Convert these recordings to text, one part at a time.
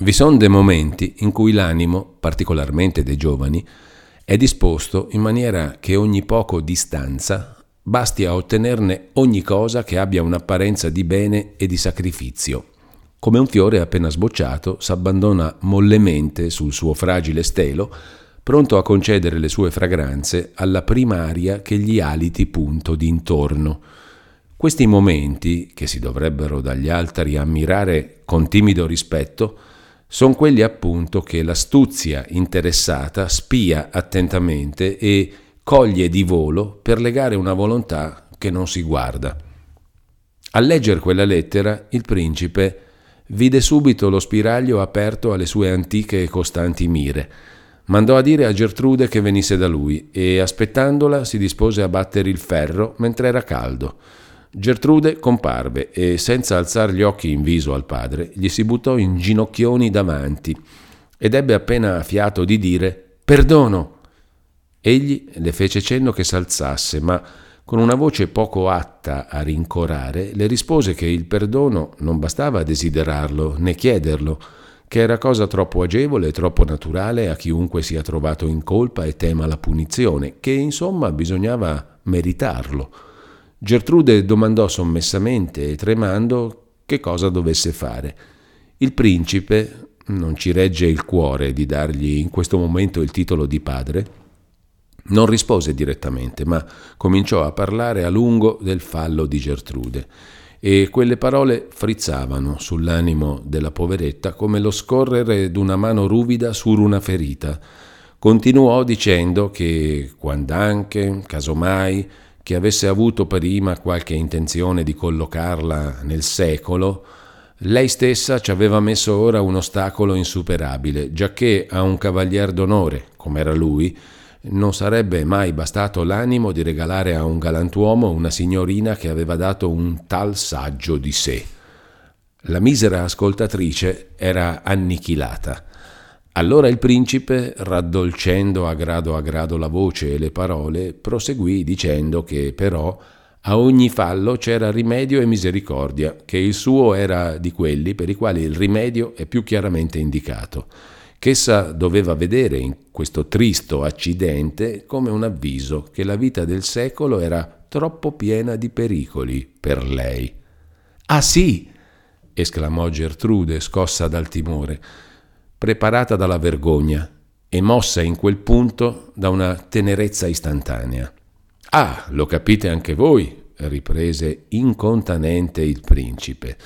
Vi sono dei momenti in cui l'animo, particolarmente dei giovani, è disposto in maniera che ogni poco distanza basti a ottenerne ogni cosa che abbia un'apparenza di bene e di sacrificio. Come un fiore appena sbocciato s'abbandona mollemente sul suo fragile stelo, pronto a concedere le sue fragranze alla prima aria che gli aliti punto d'intorno. Questi momenti, che si dovrebbero dagli altri ammirare con timido rispetto, sono quelli appunto che l'astuzia interessata spia attentamente e coglie di volo per legare una volontà che non si guarda. A leggere quella lettera, il principe vide subito lo spiraglio aperto alle sue antiche e costanti mire. Mandò a dire a Gertrude che venisse da lui e, aspettandola, si dispose a battere il ferro mentre era caldo. Gertrude comparve e, senza alzare gli occhi in viso al padre, gli si buttò in ginocchioni davanti ed ebbe appena fiato di dire Perdono. Egli le fece cenno che s'alzasse, ma con una voce poco atta a rincorare, le rispose che il perdono non bastava a desiderarlo né chiederlo, che era cosa troppo agevole e troppo naturale a chiunque sia trovato in colpa e tema la punizione, che insomma bisognava meritarlo. Gertrude domandò sommessamente e tremando che cosa dovesse fare. Il principe, non ci regge il cuore di dargli in questo momento il titolo di padre, non rispose direttamente, ma cominciò a parlare a lungo del fallo di Gertrude e quelle parole frizzavano sull'animo della poveretta come lo scorrere d'una mano ruvida su una ferita. Continuò dicendo che, quand'anche, casomai, che avesse avuto prima qualche intenzione di collocarla nel secolo, lei stessa ci aveva messo ora un ostacolo insuperabile, giacché a un cavalier d'onore, come era lui, non sarebbe mai bastato l'animo di regalare a un galantuomo una signorina che aveva dato un tal saggio di sé. La misera ascoltatrice era annichilata. Allora il principe, raddolcendo a grado a grado la voce e le parole, proseguì dicendo che però a ogni fallo c'era rimedio e misericordia, che il suo era di quelli per i quali il rimedio è più chiaramente indicato, ch'essa doveva vedere in questo tristo accidente come un avviso che la vita del secolo era troppo piena di pericoli per lei. Ah sì! esclamò Gertrude, scossa dal timore preparata dalla vergogna e mossa in quel punto da una tenerezza istantanea. Ah, lo capite anche voi, riprese incontanente il principe.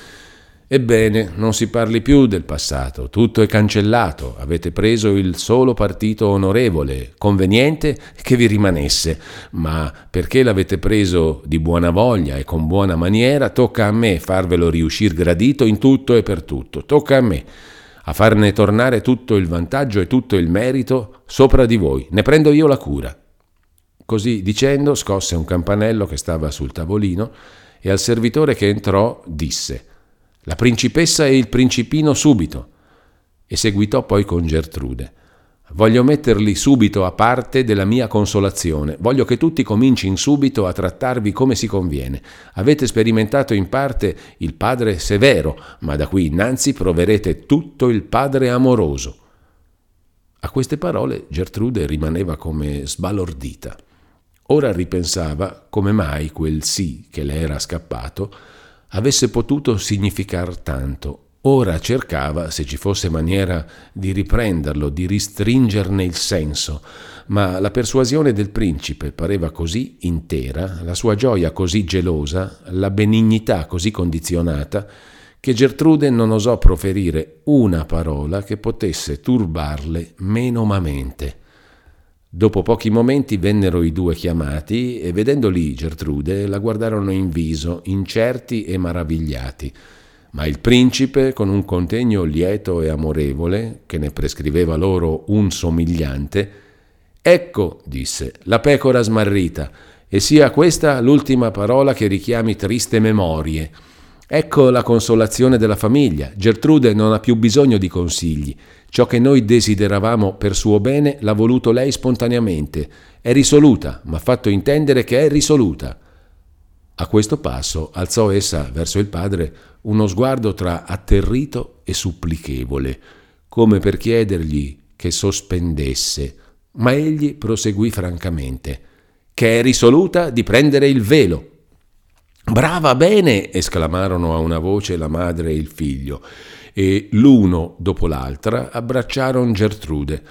Ebbene, non si parli più del passato, tutto è cancellato, avete preso il solo partito onorevole, conveniente che vi rimanesse, ma perché l'avete preso di buona voglia e con buona maniera, tocca a me farvelo riuscir gradito in tutto e per tutto, tocca a me a farne tornare tutto il vantaggio e tutto il merito sopra di voi. Ne prendo io la cura. Così dicendo scosse un campanello che stava sul tavolino e al servitore che entrò disse La principessa e il principino subito. E seguitò poi con Gertrude. Voglio metterli subito a parte della mia consolazione. Voglio che tutti comincin subito a trattarvi come si conviene. Avete sperimentato in parte il Padre severo, ma da qui innanzi proverete tutto il Padre amoroso. A queste parole Gertrude rimaneva come sbalordita. Ora ripensava come mai quel sì che le era scappato avesse potuto significar tanto Ora cercava, se ci fosse maniera di riprenderlo, di ristringerne il senso, ma la persuasione del principe pareva così intera, la sua gioia così gelosa, la benignità così condizionata, che Gertrude non osò proferire una parola che potesse turbarle menomamente. Dopo pochi momenti vennero i due chiamati e vedendo lì Gertrude la guardarono in viso, incerti e maravigliati. Ma il principe, con un contegno lieto e amorevole, che ne prescriveva loro un somigliante, Ecco, disse, la pecora smarrita, e sia questa l'ultima parola che richiami triste memorie. Ecco la consolazione della famiglia. Gertrude non ha più bisogno di consigli. Ciò che noi desideravamo per suo bene l'ha voluto lei spontaneamente. È risoluta, ma ha fatto intendere che è risoluta. A questo passo alzò essa verso il padre uno sguardo tra atterrito e supplichevole. come per chiedergli che sospendesse, ma egli proseguì francamente, che è risoluta di prendere il velo. Brava bene! esclamarono a una voce la madre e il figlio, e l'uno dopo l'altra abbracciarono Gertrude,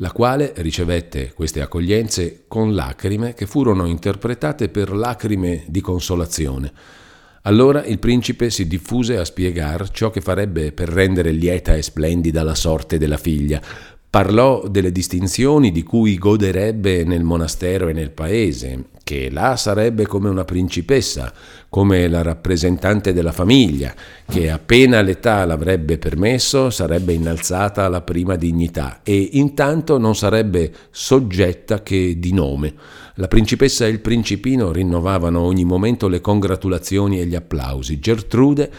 la quale ricevette queste accoglienze con lacrime che furono interpretate per lacrime di consolazione. Allora il principe si diffuse a spiegar ciò che farebbe per rendere lieta e splendida la sorte della figlia. Parlò delle distinzioni di cui goderebbe nel monastero e nel paese, che là sarebbe come una principessa, come la rappresentante della famiglia, che appena l'età l'avrebbe permesso sarebbe innalzata alla prima dignità e intanto non sarebbe soggetta che di nome. La principessa e il principino rinnovavano ogni momento le congratulazioni e gli applausi. Gertrude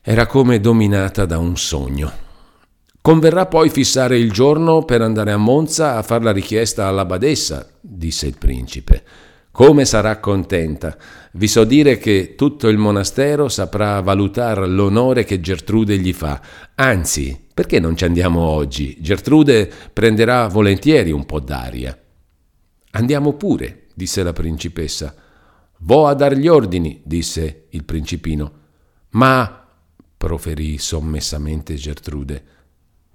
era come dominata da un sogno. Converrà poi fissare il giorno per andare a Monza a far la richiesta alla badessa, disse il principe. Come sarà contenta. Vi so dire che tutto il monastero saprà valutare l'onore che Gertrude gli fa. Anzi, perché non ci andiamo oggi? Gertrude prenderà volentieri un po' d'aria. Andiamo pure, disse la principessa. Vo a dar gli ordini, disse il principino. Ma, proferì sommessamente Gertrude.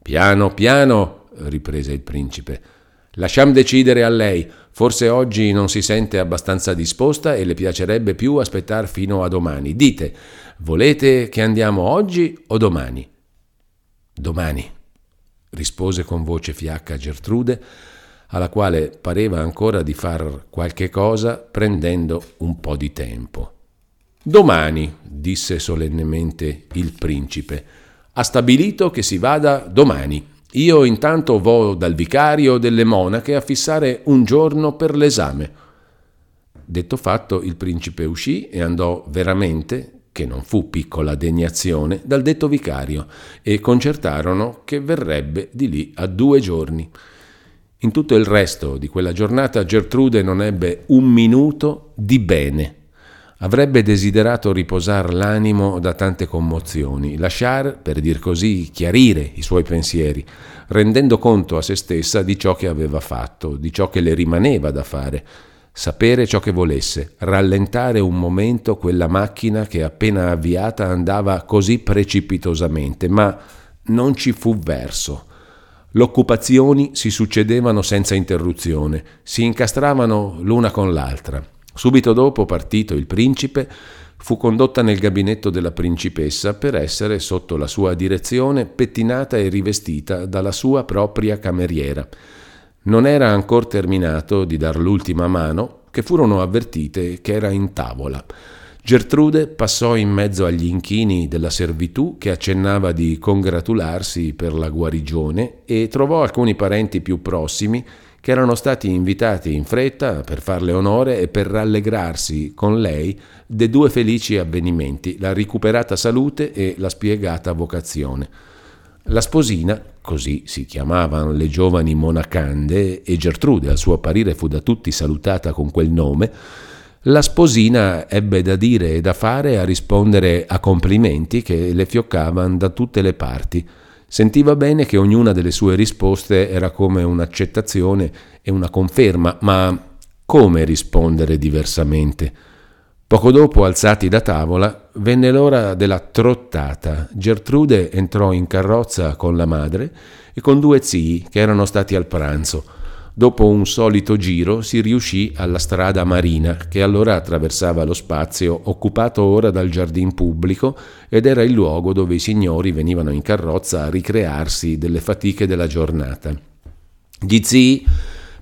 Piano, piano, riprese il principe. Lasciam decidere a lei. Forse oggi non si sente abbastanza disposta e le piacerebbe più aspettar fino a domani. Dite, volete che andiamo oggi o domani? Domani, rispose con voce fiacca Gertrude, alla quale pareva ancora di far qualche cosa prendendo un po' di tempo. Domani, disse solennemente il principe, ha stabilito che si vada domani. Io intanto vo dal vicario delle monache a fissare un giorno per l'esame. Detto fatto, il principe uscì e andò veramente, che non fu piccola degnazione, dal detto vicario e concertarono che verrebbe di lì a due giorni. In tutto il resto di quella giornata Gertrude non ebbe un minuto di bene. Avrebbe desiderato riposare l'animo da tante commozioni, lasciare, per dir così, chiarire i suoi pensieri, rendendo conto a se stessa di ciò che aveva fatto, di ciò che le rimaneva da fare, sapere ciò che volesse, rallentare un momento quella macchina che appena avviata andava così precipitosamente, ma non ci fu verso. L'occupazioni si succedevano senza interruzione, si incastravano l'una con l'altra. Subito dopo, partito il principe, fu condotta nel gabinetto della principessa per essere, sotto la sua direzione, pettinata e rivestita dalla sua propria cameriera. Non era ancora terminato di dar l'ultima mano che furono avvertite che era in tavola. Gertrude passò in mezzo agli inchini della servitù che accennava di congratularsi per la guarigione e trovò alcuni parenti più prossimi che erano stati invitati in fretta per farle onore e per rallegrarsi con lei dei due felici avvenimenti, la ricuperata salute e la spiegata vocazione. La sposina, così si chiamavano le giovani monacande, e Gertrude al suo apparire fu da tutti salutata con quel nome, la sposina ebbe da dire e da fare a rispondere a complimenti che le fioccavano da tutte le parti. Sentiva bene che ognuna delle sue risposte era come un'accettazione e una conferma, ma come rispondere diversamente? Poco dopo, alzati da tavola, venne l'ora della trottata. Gertrude entrò in carrozza con la madre e con due zii che erano stati al pranzo. Dopo un solito giro si riuscì alla strada marina, che allora attraversava lo spazio occupato ora dal giardin pubblico ed era il luogo dove i signori venivano in carrozza a ricrearsi delle fatiche della giornata. Gli zii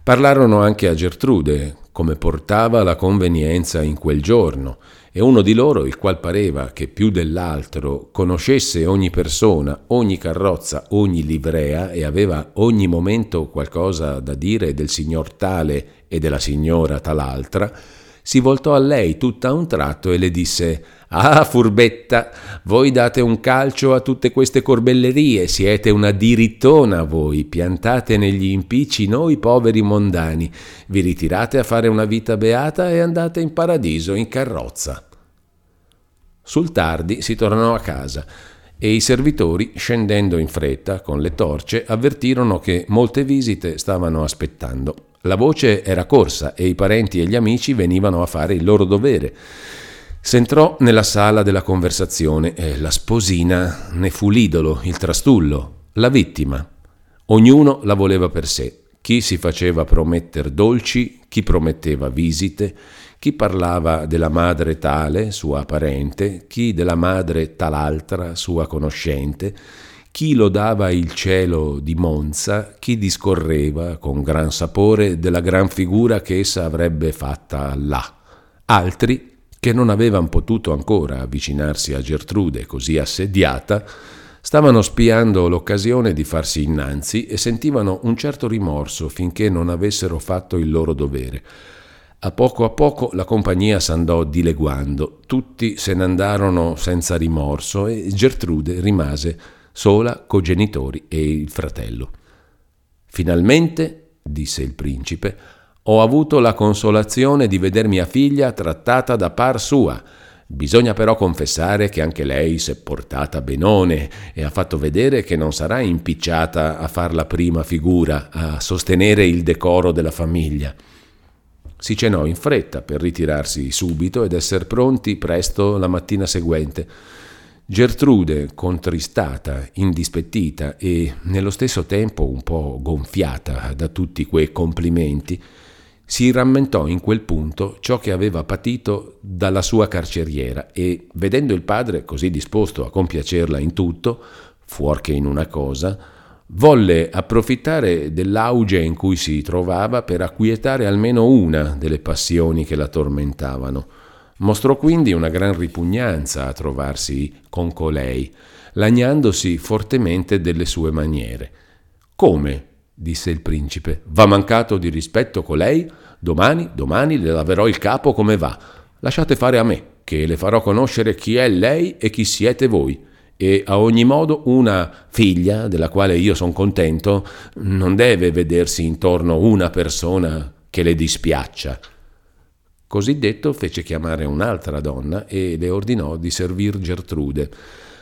parlarono anche a Gertrude, come portava la convenienza in quel giorno, e uno di loro, il qual pareva che più dell'altro conoscesse ogni persona, ogni carrozza, ogni livrea e aveva ogni momento qualcosa da dire del signor tale e della signora tal'altra, si voltò a lei tutta un tratto e le disse Ah, furbetta, voi date un calcio a tutte queste corbellerie, siete una dirittona voi, piantate negli impicci noi poveri mondani, vi ritirate a fare una vita beata e andate in paradiso in carrozza. Sul tardi si tornò a casa e i servitori, scendendo in fretta con le torce, avvertirono che molte visite stavano aspettando. La voce era corsa e i parenti e gli amici venivano a fare il loro dovere. S'entrò nella sala della conversazione e la sposina ne fu l'idolo, il trastullo, la vittima. Ognuno la voleva per sé. Chi si faceva prometter dolci, chi prometteva visite, chi parlava della madre tale, sua parente, chi della madre tal'altra, sua conoscente, chi lodava il cielo di Monza, chi discorreva con gran sapore della gran figura che essa avrebbe fatta là. Altri, che non avevano potuto ancora avvicinarsi a Gertrude così assediata, stavano spiando l'occasione di farsi innanzi e sentivano un certo rimorso finché non avessero fatto il loro dovere. A poco a poco la compagnia s'andò dileguando, tutti se ne andarono senza rimorso e Gertrude rimase sola coi genitori e il fratello. Finalmente, disse il principe, ho avuto la consolazione di veder mia figlia trattata da par sua. Bisogna però confessare che anche lei s'è portata benone e ha fatto vedere che non sarà impicciata a far la prima figura, a sostenere il decoro della famiglia. Si cenò in fretta per ritirarsi subito ed essere pronti presto la mattina seguente. Gertrude, contristata, indispettita e nello stesso tempo un po' gonfiata da tutti quei complimenti, si rammentò in quel punto ciò che aveva patito dalla sua carceriera e, vedendo il padre così disposto a compiacerla in tutto, fuor che in una cosa, volle approfittare dell'auge in cui si trovava per acquietare almeno una delle passioni che la tormentavano. Mostrò quindi una gran ripugnanza a trovarsi con colei, lagnandosi fortemente delle sue maniere. Come? disse il principe. Va mancato di rispetto colei? Domani, domani le laverò il capo come va. Lasciate fare a me, che le farò conoscere chi è lei e chi siete voi e a ogni modo una figlia della quale io sono contento non deve vedersi intorno una persona che le dispiaccia. Così detto fece chiamare un'altra donna e le ordinò di servir Gertrude,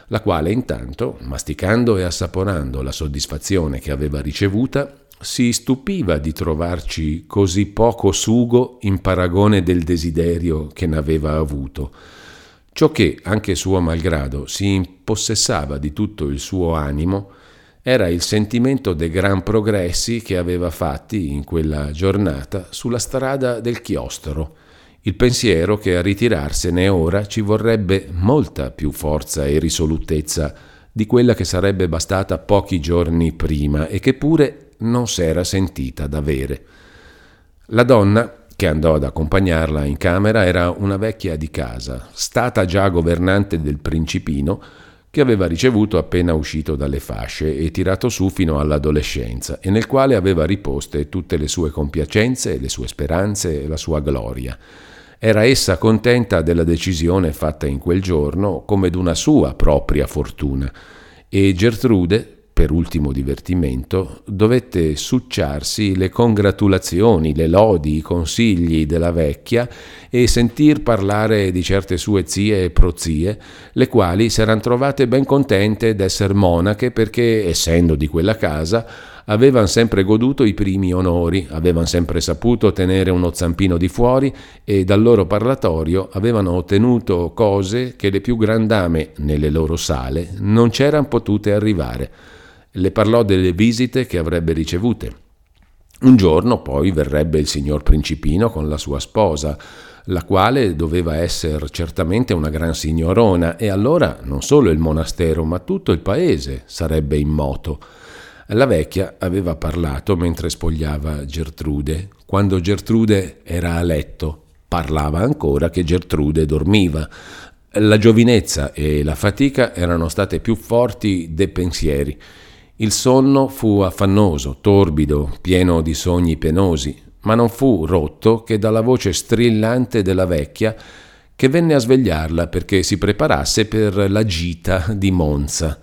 la quale intanto, masticando e assaporando la soddisfazione che aveva ricevuta, si stupiva di trovarci così poco sugo in paragone del desiderio che n'aveva avuto Ciò che, anche suo malgrado, si impossessava di tutto il suo animo era il sentimento dei gran progressi che aveva fatti in quella giornata sulla strada del chiostro, il pensiero che a ritirarsene ora ci vorrebbe molta più forza e risolutezza di quella che sarebbe bastata pochi giorni prima e che pure non s'era sentita d'avere. La donna che andò ad accompagnarla in camera era una vecchia di casa, stata già governante del principino, che aveva ricevuto appena uscito dalle fasce e tirato su fino all'adolescenza, e nel quale aveva riposte tutte le sue compiacenze, le sue speranze e la sua gloria. Era essa contenta della decisione fatta in quel giorno come d'una sua propria fortuna, e Gertrude, per ultimo divertimento, dovette succiarsi le congratulazioni, le lodi, i consigli della vecchia e sentir parlare di certe sue zie e prozie, le quali s'eran trovate ben contente d'esser monache perché, essendo di quella casa, avevano sempre goduto i primi onori, avevano sempre saputo tenere uno zampino di fuori e dal loro parlatorio avevano ottenuto cose che le più grandame nelle loro sale non c'erano potute arrivare le parlò delle visite che avrebbe ricevute. Un giorno poi verrebbe il signor Principino con la sua sposa, la quale doveva essere certamente una gran signorona, e allora non solo il monastero, ma tutto il paese sarebbe in moto. La vecchia aveva parlato mentre spogliava Gertrude. Quando Gertrude era a letto, parlava ancora che Gertrude dormiva. La giovinezza e la fatica erano state più forti dei pensieri. Il sonno fu affannoso, torbido, pieno di sogni penosi, ma non fu rotto che dalla voce strillante della vecchia che venne a svegliarla perché si preparasse per la gita di Monza.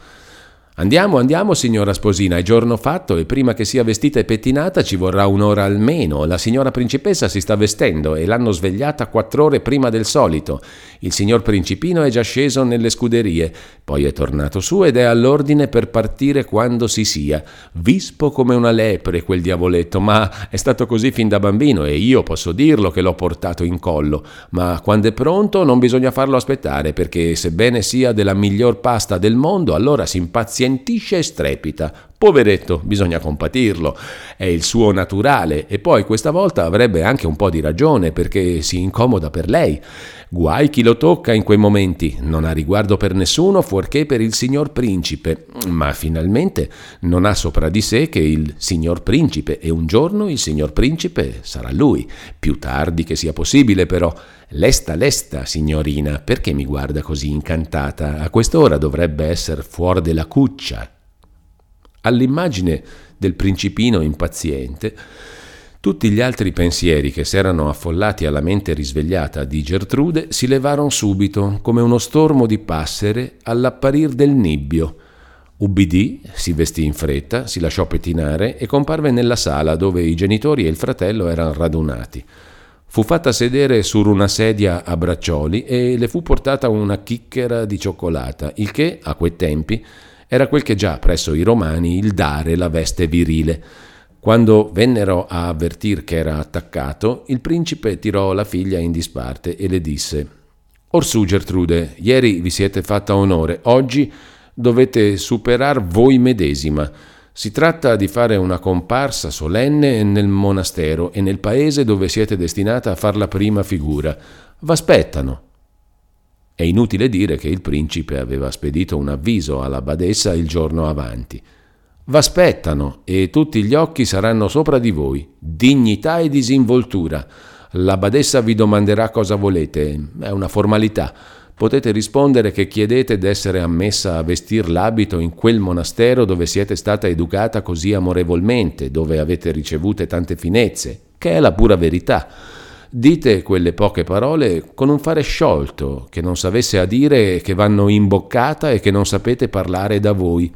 Andiamo, andiamo, signora sposina, è giorno fatto e prima che sia vestita e pettinata ci vorrà un'ora almeno. La signora principessa si sta vestendo e l'hanno svegliata quattro ore prima del solito. Il signor principino è già sceso nelle scuderie, poi è tornato su ed è all'ordine per partire quando si sia. Vispo come una lepre quel diavoletto, ma è stato così fin da bambino e io posso dirlo che l'ho portato in collo. Ma quando è pronto non bisogna farlo aspettare perché sebbene sia della miglior pasta del mondo, allora si impazzisce impazientisce e strepita. Poveretto, bisogna compatirlo, è il suo naturale e poi questa volta avrebbe anche un po' di ragione perché si incomoda per lei. Guai chi lo tocca in quei momenti, non ha riguardo per nessuno fuorché per il signor principe, ma finalmente non ha sopra di sé che il signor principe e un giorno il signor principe sarà lui, più tardi che sia possibile però. Lesta, lesta, signorina, perché mi guarda così incantata? A quest'ora dovrebbe essere fuori della cuccia. All'immagine del principino impaziente, tutti gli altri pensieri che s'erano affollati alla mente risvegliata di Gertrude si levarono subito, come uno stormo di passere all'apparir del nibbio. Ubbidì, si vestì in fretta, si lasciò pettinare e comparve nella sala dove i genitori e il fratello erano radunati. Fu fatta sedere su una sedia a braccioli e le fu portata una chicchera di cioccolata, il che, a quei tempi, era quel che già presso i romani il dare la veste virile. Quando vennero a avvertir che era attaccato, il principe tirò la figlia in disparte e le disse Orsù Gertrude, ieri vi siete fatta onore, oggi dovete superar voi medesima. Si tratta di fare una comparsa solenne nel monastero e nel paese dove siete destinata a far la prima figura. V'aspettano. È inutile dire che il principe aveva spedito un avviso alla badessa il giorno avanti. V'aspettano e tutti gli occhi saranno sopra di voi. Dignità e disinvoltura. La badessa vi domanderà cosa volete. È una formalità potete rispondere che chiedete d'essere ammessa a vestir l'abito in quel monastero dove siete stata educata così amorevolmente, dove avete ricevute tante finezze, che è la pura verità. Dite quelle poche parole con un fare sciolto, che non sapesse a dire che vanno in boccata e che non sapete parlare da voi.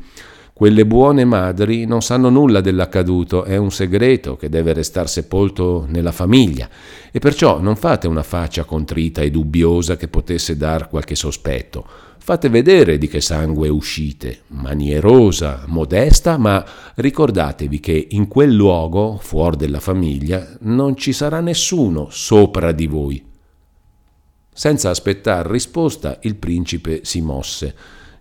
Quelle buone madri non sanno nulla dell'accaduto, è un segreto che deve restare sepolto nella famiglia e perciò non fate una faccia contrita e dubbiosa che potesse dar qualche sospetto. Fate vedere di che sangue uscite, manierosa, modesta, ma ricordatevi che in quel luogo, fuori della famiglia, non ci sarà nessuno sopra di voi. Senza aspettare risposta, il principe si mosse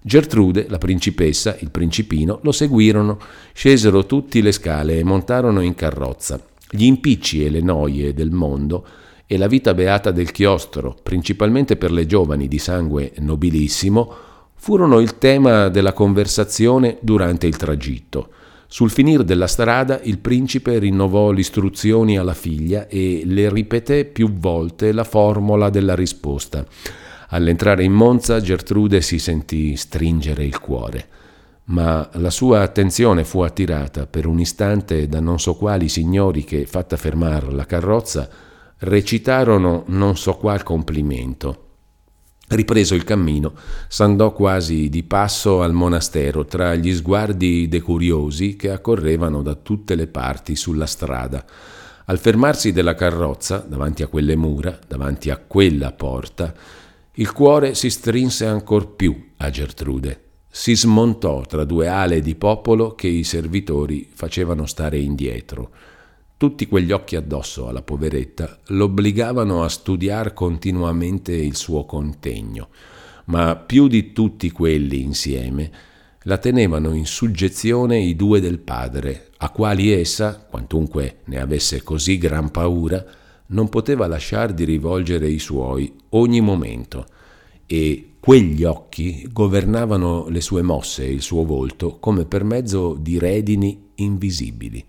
Gertrude, la principessa, il principino lo seguirono, scesero tutti le scale e montarono in carrozza. Gli impicci e le noie del mondo e la vita beata del chiostro, principalmente per le giovani di sangue nobilissimo, furono il tema della conversazione durante il tragitto. Sul finir della strada il principe rinnovò le istruzioni alla figlia e le ripeté più volte la formula della risposta. All'entrare in Monza Gertrude si sentì stringere il cuore, ma la sua attenzione fu attirata per un istante da non so quali signori che, fatta fermare la carrozza, recitarono non so qual complimento. Ripreso il cammino, s'andò quasi di passo al monastero tra gli sguardi dei curiosi che accorrevano da tutte le parti sulla strada. Al fermarsi della carrozza, davanti a quelle mura, davanti a quella porta, il cuore si strinse ancor più a Gertrude. Si smontò tra due ale di popolo che i servitori facevano stare indietro. Tutti quegli occhi addosso alla poveretta l'obbligavano a studiare continuamente il suo contegno, ma più di tutti quelli insieme la tenevano in suggezione i due del padre, a quali essa, quantunque ne avesse così gran paura, non poteva lasciar di rivolgere i suoi ogni momento e quegli occhi governavano le sue mosse e il suo volto come per mezzo di redini invisibili.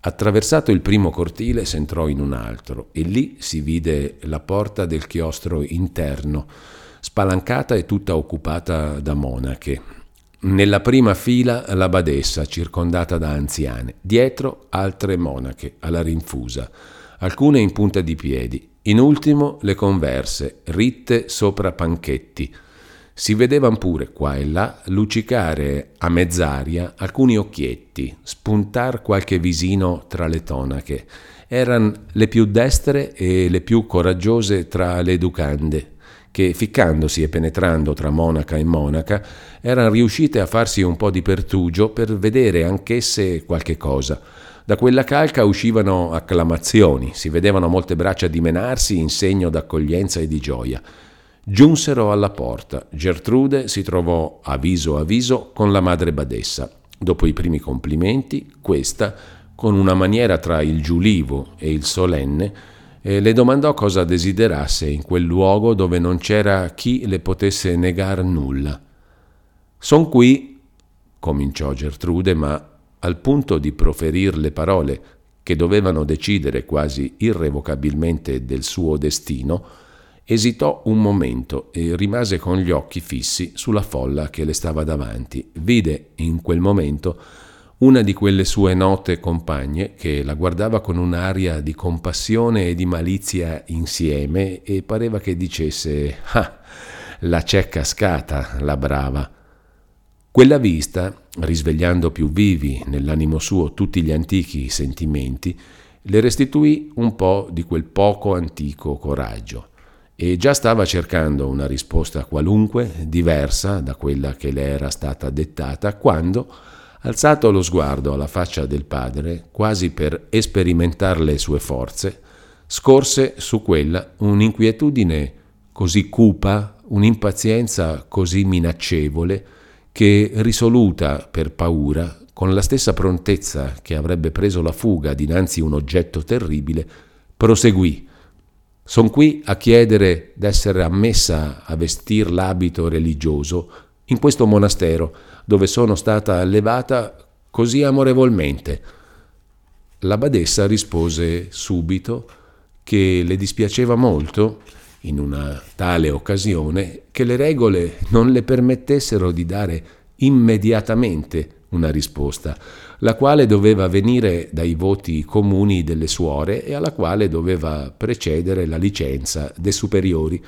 Attraversato il primo cortile s'entrò in un altro e lì si vide la porta del chiostro interno, spalancata e tutta occupata da monache. Nella prima fila la badessa, circondata da anziane, dietro altre monache alla rinfusa alcune in punta di piedi, in ultimo le converse, ritte sopra panchetti. Si vedevano pure qua e là luccicare a mezz'aria alcuni occhietti, spuntar qualche visino tra le tonache. Erano le più destre e le più coraggiose tra le educande, che ficcandosi e penetrando tra monaca e monaca, erano riuscite a farsi un po' di pertugio per vedere anch'esse qualche cosa. Da quella calca uscivano acclamazioni, si vedevano molte braccia dimenarsi in segno d'accoglienza e di gioia. Giunsero alla porta. Gertrude si trovò a viso a viso con la madre badessa. Dopo i primi complimenti, questa, con una maniera tra il giulivo e il solenne, eh, le domandò cosa desiderasse in quel luogo dove non c'era chi le potesse negar nulla. Son qui, cominciò Gertrude, ma al punto di proferir le parole che dovevano decidere quasi irrevocabilmente del suo destino, Esitò un momento e rimase con gli occhi fissi sulla folla che le stava davanti. Vide in quel momento una di quelle sue note compagne che la guardava con un'aria di compassione e di malizia insieme e pareva che dicesse Ah, la c'è cascata, la brava. Quella vista, risvegliando più vivi nell'animo suo tutti gli antichi sentimenti, le restituì un po' di quel poco antico coraggio e già stava cercando una risposta qualunque, diversa da quella che le era stata dettata, quando, alzato lo sguardo alla faccia del padre, quasi per esperimentare le sue forze, scorse su quella un'inquietudine così cupa, un'impazienza così minaccevole, che risoluta per paura, con la stessa prontezza che avrebbe preso la fuga dinanzi a un oggetto terribile, proseguì sono qui a chiedere d'essere ammessa a vestir l'abito religioso in questo monastero dove sono stata allevata così amorevolmente. La badessa rispose subito che le dispiaceva molto, in una tale occasione, che le regole non le permettessero di dare immediatamente una risposta, la quale doveva venire dai voti comuni delle suore e alla quale doveva precedere la licenza dei superiori,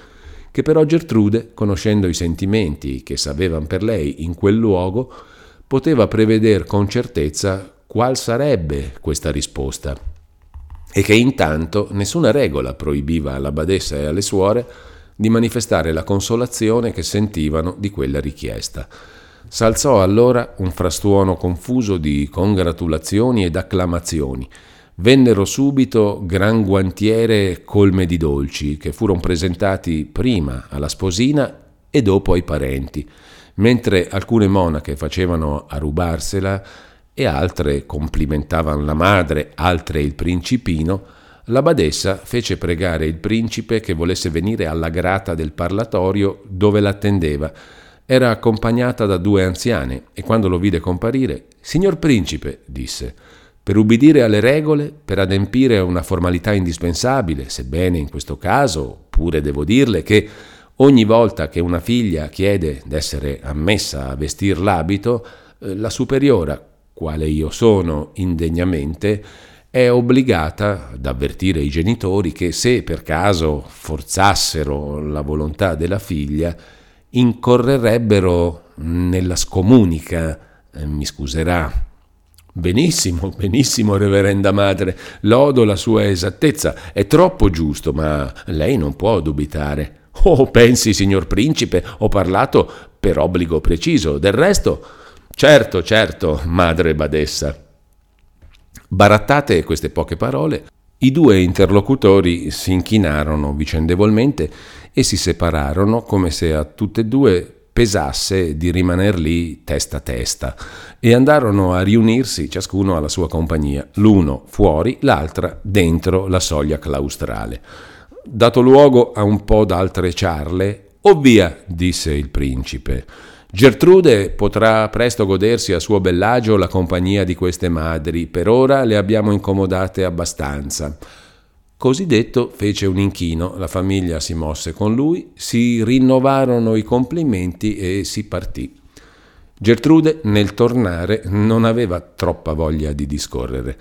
che però Gertrude, conoscendo i sentimenti che sapevano per lei in quel luogo, poteva prevedere con certezza qual sarebbe questa risposta e che intanto nessuna regola proibiva alla badessa e alle suore di manifestare la consolazione che sentivano di quella richiesta. S'alzò allora un frastuono confuso di congratulazioni ed acclamazioni. Vennero subito gran guantiere colme di dolci, che furono presentati prima alla sposina e dopo ai parenti, mentre alcune monache facevano a rubarsela e altre complimentavano la madre, altre il principino, la badessa fece pregare il principe che volesse venire alla grata del parlatorio dove l'attendeva, era accompagnata da due anziane e quando lo vide comparire, Signor Principe, disse, per ubbidire alle regole, per adempiere a una formalità indispensabile, sebbene in questo caso pure devo dirle che ogni volta che una figlia chiede d'essere ammessa a vestir l'abito, eh, la superiora, quale io sono indegnamente, è obbligata ad avvertire i genitori che se per caso forzassero la volontà della figlia, incorrerebbero nella scomunica, eh, mi scuserà. Benissimo, benissimo, reverenda madre, lodo la sua esattezza, è troppo giusto, ma lei non può dubitare. Oh, pensi, signor principe, ho parlato per obbligo preciso, del resto... Certo, certo, madre badessa. Barattate queste poche parole, i due interlocutori si inchinarono vicendevolmente e si separarono come se a tutte e due pesasse di rimaner lì testa a testa e andarono a riunirsi ciascuno alla sua compagnia, l'uno fuori, l'altra dentro la soglia claustrale. Dato luogo a un po' d'altre ciarle, o via, disse il principe. Gertrude potrà presto godersi a suo bellagio la compagnia di queste madri, per ora le abbiamo incomodate abbastanza. Così detto fece un inchino, la famiglia si mosse con lui, si rinnovarono i complimenti e si partì. Gertrude nel tornare non aveva troppa voglia di discorrere.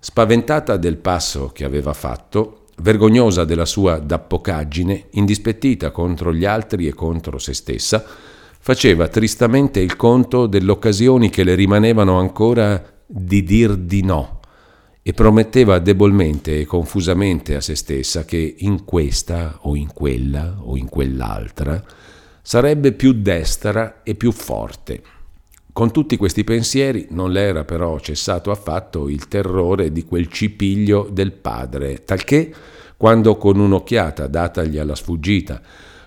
Spaventata del passo che aveva fatto, vergognosa della sua dappocaggine, indispettita contro gli altri e contro se stessa, faceva tristamente il conto delle occasioni che le rimanevano ancora di dir di no e prometteva debolmente e confusamente a se stessa che in questa o in quella o in quell'altra sarebbe più destra e più forte. Con tutti questi pensieri non le era però cessato affatto il terrore di quel cipiglio del padre, talché, quando con un'occhiata datagli alla sfuggita,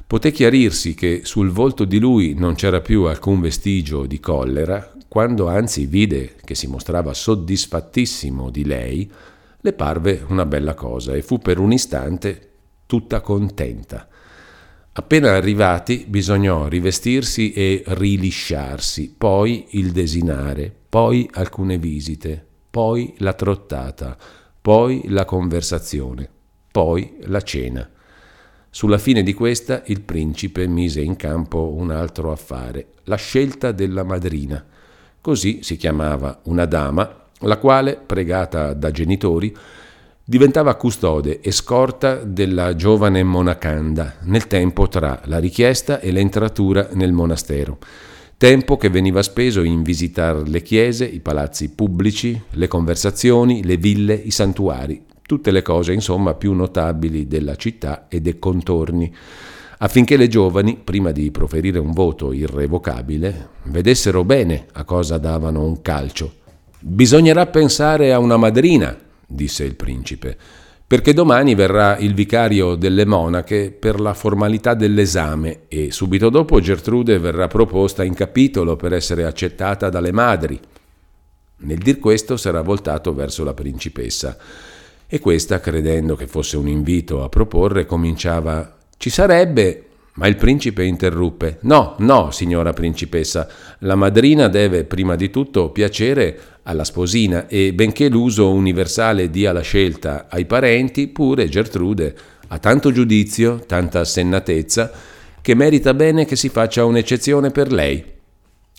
poté chiarirsi che sul volto di lui non c'era più alcun vestigio di collera, quando anzi vide che si mostrava soddisfattissimo di lei, le parve una bella cosa e fu per un istante tutta contenta. Appena arrivati bisognò rivestirsi e rilisciarsi, poi il desinare, poi alcune visite, poi la trottata, poi la conversazione, poi la cena. Sulla fine di questa il principe mise in campo un altro affare, la scelta della madrina. Così si chiamava una dama, la quale, pregata da genitori, diventava custode e scorta della giovane monacanda nel tempo tra la richiesta e l'entratura nel monastero. Tempo che veniva speso in visitare le chiese, i palazzi pubblici, le conversazioni, le ville, i santuari, tutte le cose insomma più notabili della città e dei contorni, affinché le giovani, prima di proferire un voto irrevocabile, vedessero bene a cosa davano un calcio. Bisognerà pensare a una madrina, disse il principe, perché domani verrà il vicario delle monache per la formalità dell'esame e subito dopo Gertrude verrà proposta in capitolo per essere accettata dalle madri. Nel dir questo sarà voltato verso la principessa e questa, credendo che fosse un invito a proporre, cominciava Ci sarebbe ma il principe interruppe. No, no, signora principessa, la madrina deve prima di tutto piacere alla sposina e benché l'uso universale dia la scelta ai parenti, pure Gertrude ha tanto giudizio, tanta assennatezza, che merita bene che si faccia un'eccezione per lei.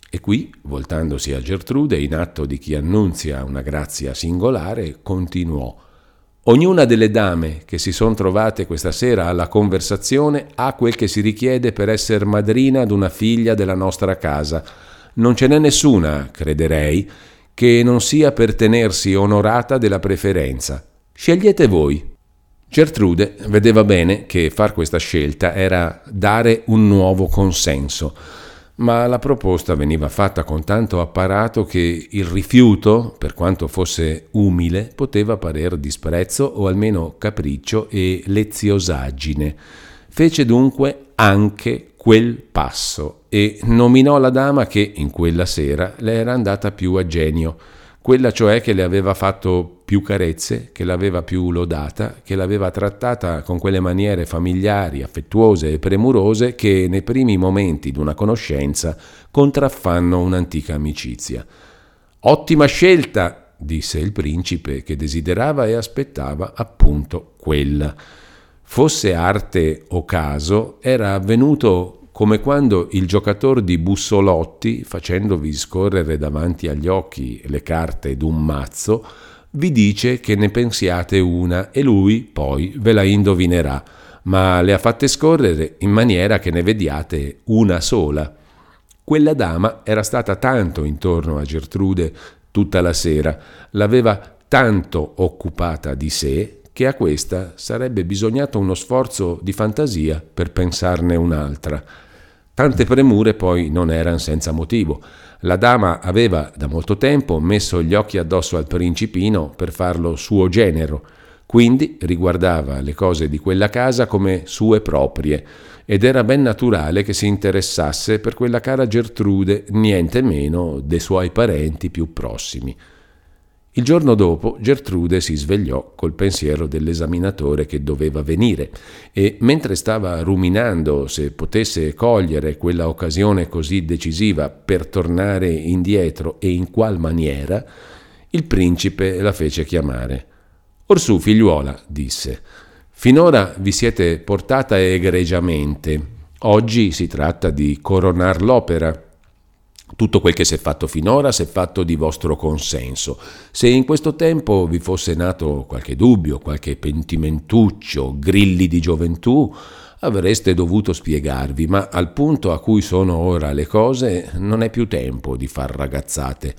E qui, voltandosi a Gertrude, in atto di chi annunzia una grazia singolare, continuò. Ognuna delle dame che si sono trovate questa sera alla conversazione ha quel che si richiede per essere madrina d'una figlia della nostra casa. Non ce n'è nessuna, crederei, che non sia per tenersi onorata della preferenza. Scegliete voi. Gertrude vedeva bene che far questa scelta era dare un nuovo consenso ma la proposta veniva fatta con tanto apparato che il rifiuto, per quanto fosse umile, poteva parer disprezzo o almeno capriccio e leziosaggine. Fece dunque anche quel passo e nominò la dama che in quella sera le era andata più a genio quella cioè che le aveva fatto più carezze, che l'aveva più lodata, che l'aveva trattata con quelle maniere familiari, affettuose e premurose che nei primi momenti di una conoscenza contraffanno un'antica amicizia. Ottima scelta, disse il principe, che desiderava e aspettava appunto quella. Fosse arte o caso, era avvenuto come quando il giocatore di bussolotti, facendovi scorrere davanti agli occhi le carte d'un mazzo, vi dice che ne pensiate una e lui poi ve la indovinerà, ma le ha fatte scorrere in maniera che ne vediate una sola. Quella dama era stata tanto intorno a Gertrude tutta la sera, l'aveva tanto occupata di sé che a questa sarebbe bisognato uno sforzo di fantasia per pensarne un'altra. Tante premure poi non erano senza motivo. La dama aveva da molto tempo messo gli occhi addosso al principino per farlo suo genero, quindi riguardava le cose di quella casa come sue proprie ed era ben naturale che si interessasse per quella cara Gertrude niente meno dei suoi parenti più prossimi. Il giorno dopo Gertrude si svegliò col pensiero dell'esaminatore che doveva venire e mentre stava ruminando se potesse cogliere quella occasione così decisiva per tornare indietro e in qual maniera, il principe la fece chiamare. Orsù, figliuola, disse, finora vi siete portata egregiamente. Oggi si tratta di coronar l'opera tutto quel che si è fatto finora si è fatto di vostro consenso. Se in questo tempo vi fosse nato qualche dubbio, qualche pentimentuccio, grilli di gioventù, avreste dovuto spiegarvi, ma al punto a cui sono ora le cose non è più tempo di far ragazzate.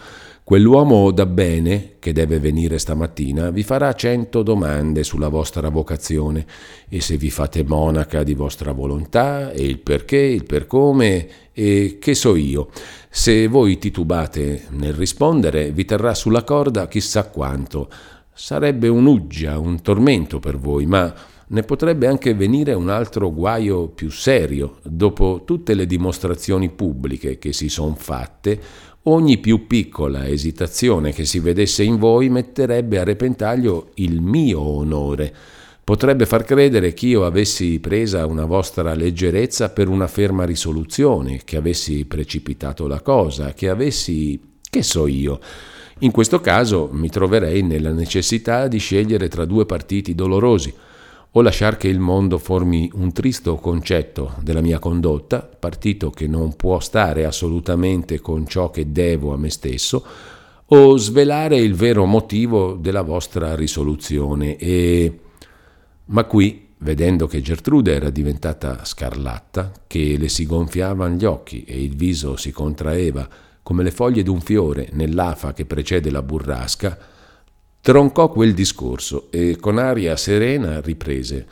Quell'uomo da bene, che deve venire stamattina, vi farà cento domande sulla vostra vocazione e se vi fate monaca di vostra volontà e il perché, il per come e che so io. Se voi titubate nel rispondere, vi terrà sulla corda chissà quanto. Sarebbe un'uggia, un tormento per voi, ma ne potrebbe anche venire un altro guaio più serio. Dopo tutte le dimostrazioni pubbliche che si sono fatte, Ogni più piccola esitazione che si vedesse in voi metterebbe a repentaglio il mio onore. Potrebbe far credere che io avessi presa una vostra leggerezza per una ferma risoluzione, che avessi precipitato la cosa, che avessi... che so io. In questo caso mi troverei nella necessità di scegliere tra due partiti dolorosi o lasciar che il mondo formi un tristo concetto della mia condotta, partito che non può stare assolutamente con ciò che devo a me stesso, o svelare il vero motivo della vostra risoluzione. E... Ma qui, vedendo che Gertrude era diventata scarlatta, che le si gonfiavano gli occhi e il viso si contraeva come le foglie d'un fiore nell'afa che precede la burrasca, troncò quel discorso e con aria serena riprese.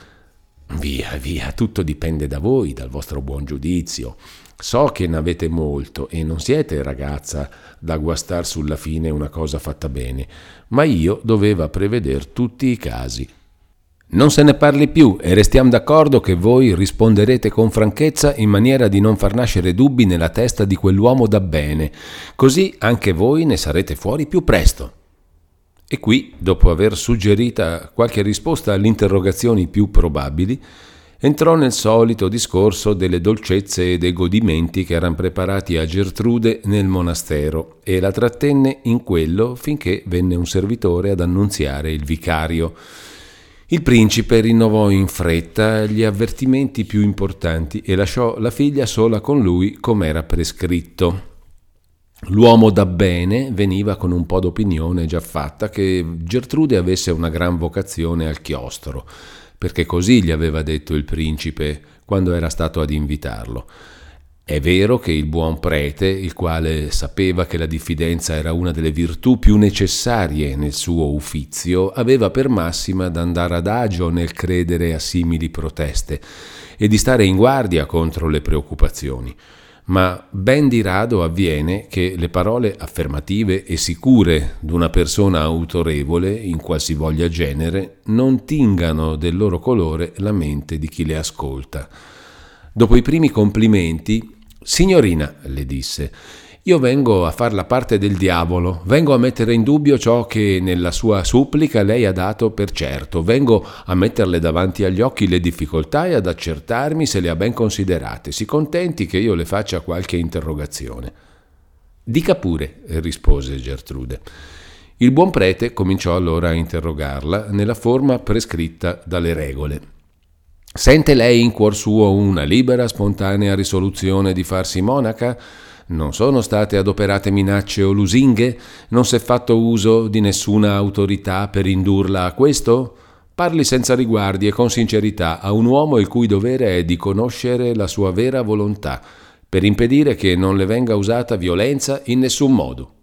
Via, via, tutto dipende da voi, dal vostro buon giudizio. So che ne avete molto e non siete ragazza da guastar sulla fine una cosa fatta bene, ma io doveva prevedere tutti i casi. Non se ne parli più e restiamo d'accordo che voi risponderete con franchezza in maniera di non far nascere dubbi nella testa di quell'uomo da bene, così anche voi ne sarete fuori più presto. E qui, dopo aver suggerita qualche risposta alle interrogazioni più probabili, entrò nel solito discorso delle dolcezze e dei godimenti che erano preparati a Gertrude nel monastero e la trattenne in quello finché venne un servitore ad annunziare il vicario. Il principe rinnovò in fretta gli avvertimenti più importanti e lasciò la figlia sola con lui come era prescritto. L'uomo da bene veniva con un po' d'opinione già fatta che Gertrude avesse una gran vocazione al chiostro, perché così gli aveva detto il principe quando era stato ad invitarlo. È vero che il buon prete, il quale sapeva che la diffidenza era una delle virtù più necessarie nel suo uffizio, aveva per massima d'andare adagio nel credere a simili proteste e di stare in guardia contro le preoccupazioni ma ben di rado avviene che le parole affermative e sicure d'una persona autorevole, in qualsivoglia genere, non tingano del loro colore la mente di chi le ascolta. Dopo i primi complimenti, Signorina, le disse, io vengo a far la parte del diavolo, vengo a mettere in dubbio ciò che nella sua supplica lei ha dato per certo, vengo a metterle davanti agli occhi le difficoltà e ad accertarmi se le ha ben considerate. Si contenti che io le faccia qualche interrogazione. Dica pure, rispose Gertrude. Il buon prete cominciò allora a interrogarla nella forma prescritta dalle regole. Sente lei in cuor suo una libera, spontanea risoluzione di farsi monaca? Non sono state adoperate minacce o lusinghe? Non si è fatto uso di nessuna autorità per indurla a questo? Parli senza riguardi e con sincerità a un uomo il cui dovere è di conoscere la sua vera volontà, per impedire che non le venga usata violenza in nessun modo.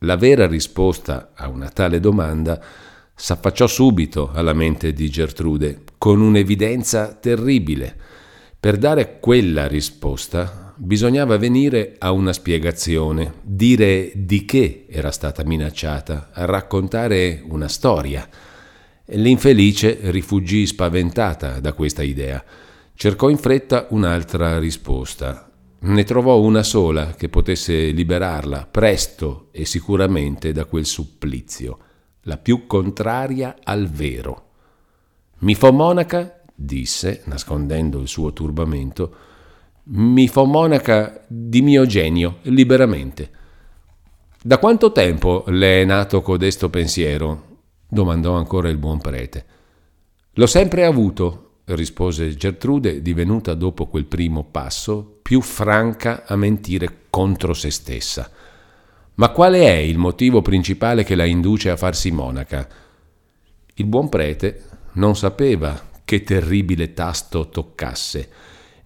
La vera risposta a una tale domanda s'affacciò subito alla mente di Gertrude, con un'evidenza terribile. Per dare quella risposta bisognava venire a una spiegazione, dire di che era stata minacciata, raccontare una storia. L'infelice rifuggì spaventata da questa idea. Cercò in fretta un'altra risposta. Ne trovò una sola che potesse liberarla presto e sicuramente da quel supplizio, la più contraria al vero. Mi fo monaca, disse, nascondendo il suo turbamento, mi fa monaca di mio genio, liberamente. Da quanto tempo le è nato codesto pensiero? domandò ancora il buon prete. L'ho sempre avuto, rispose Gertrude, divenuta dopo quel primo passo più franca a mentire contro se stessa. Ma quale è il motivo principale che la induce a farsi monaca? Il buon prete non sapeva che terribile tasto toccasse.